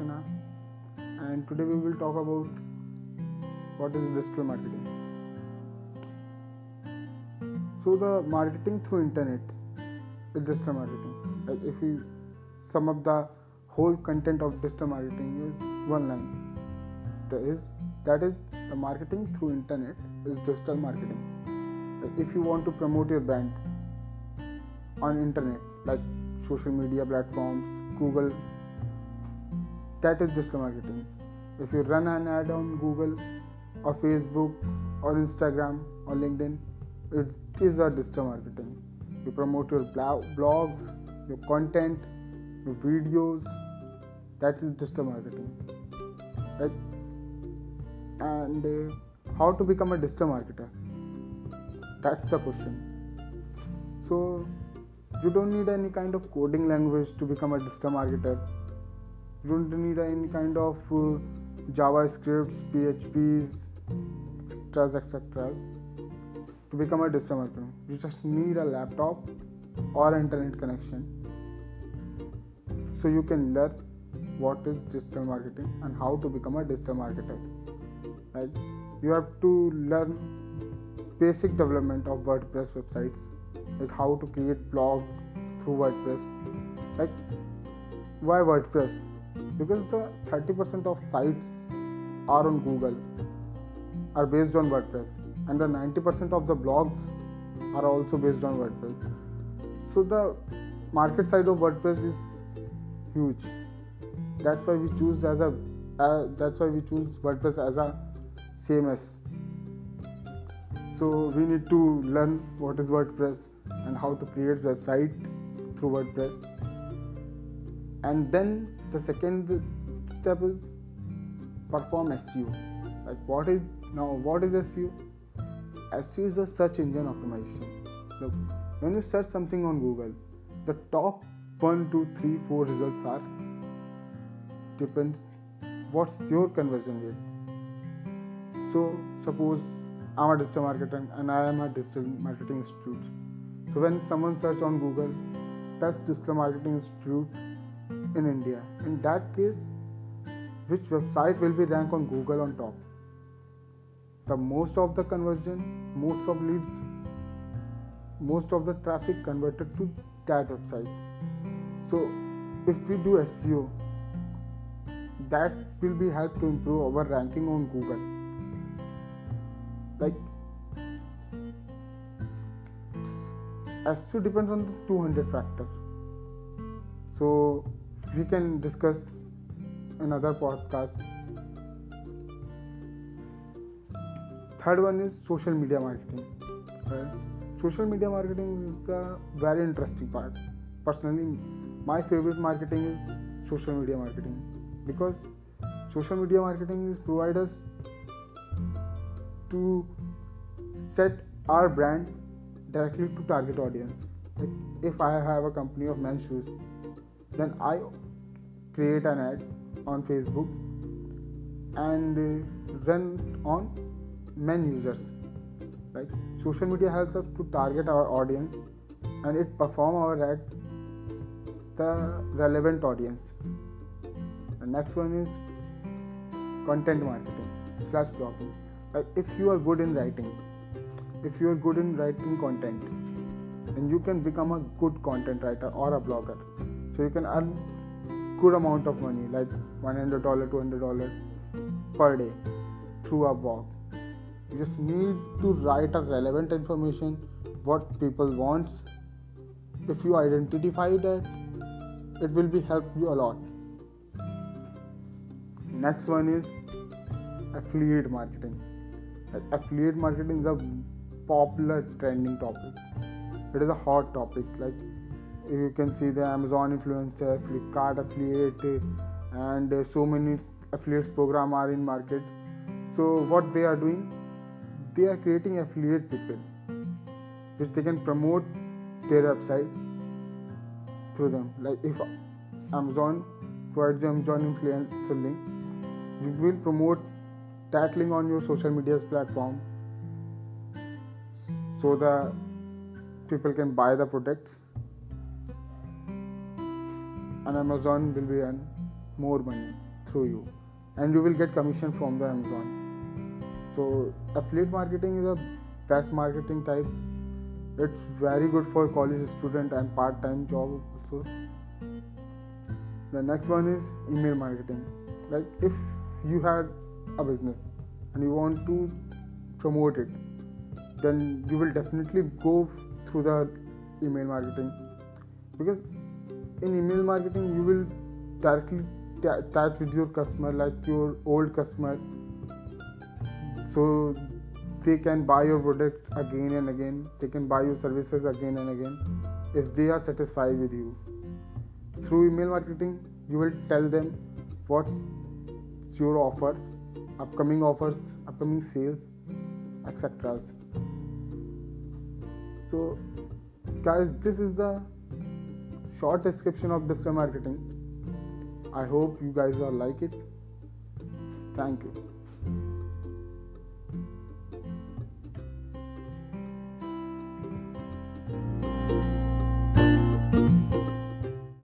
And today we will talk about what is digital marketing. So the marketing through internet is digital marketing. Like if you sum up the whole content of digital marketing is one line. That is that is the marketing through internet is digital marketing. If you want to promote your brand on internet like social media platforms, Google, that is digital marketing. If you run an ad on Google or Facebook or Instagram or LinkedIn, it is a digital marketing. You promote your blogs, your content, your videos. That is digital marketing. And uh, how to become a digital marketer? That's the question. So you don't need any kind of coding language to become a digital marketer. You don't need any kind of uh, JavaScripts, PHPs, etc. etc. to become a digital marketer. You just need a laptop or internet connection so you can learn what is digital marketing and how to become a digital marketer. Like you have to learn basic development of WordPress websites, like how to create blog through WordPress. Like why WordPress? Because the 30% of sites are on Google are based on WordPress and the 90% of the blogs are also based on WordPress. So the market side of WordPress is huge. That's why we choose as a uh, that's why we choose WordPress as a CMS. So we need to learn what is WordPress and how to create website through WordPress. And then the second step is perform SEO. Like what is now what is SEO? SEO is a search engine optimization. Look, when you search something on Google, the top one, two, three, four results are depends what's your conversion rate. So suppose I'm a digital marketer and I am a digital marketing institute. So when someone search on Google, best digital marketing institute in India, in that case, which website will be ranked on Google on top? The most of the conversion, most of leads, most of the traffic converted to that website. So if we do SEO, that will be help to improve our ranking on Google. Like SEO depends on the 200 factor. So we can discuss another podcast. Third one is social media marketing. Social media marketing is a very interesting part. Personally, my favorite marketing is social media marketing because social media marketing is provide us to set our brand directly to target audience. Like if I have a company of men's shoes, then I create an ad on Facebook and uh, run on men users. Like social media helps us to target our audience and it perform our ad the relevant audience. The next one is content marketing slash blogging. Like if you are good in writing, if you are good in writing content, then you can become a good content writer or a blogger. So you can earn good amount of money, like $100, $200 per day through a blog. You just need to write a relevant information what people wants. If you identify that, it will be help you a lot. Next one is affiliate marketing. Affiliate marketing is a popular trending topic. It is a hot topic. Like you can see the Amazon influencer, Flipkart affiliate, and uh, so many affiliates program are in market. So what they are doing, they are creating affiliate people, which they can promote their website through them. Like if Amazon provides the Amazon influencer link, you will promote that link on your social media platform so the people can buy the products and amazon will be earn more money through you. And you will get commission from the amazon. So affiliate marketing is a best marketing type. It's very good for college student and part-time job also. The next one is email marketing. Like if you had a business and you want to promote it then you will definitely go through the email marketing. Because in email marketing you will directly t- touch with your customer like your old customer. So they can buy your product again and again. They can buy your services again and again if they are satisfied with you. Through email marketing you will tell them what's your offer upcoming offers upcoming sales etc so guys this is the short description of digital marketing. I hope you guys are like it. Thank you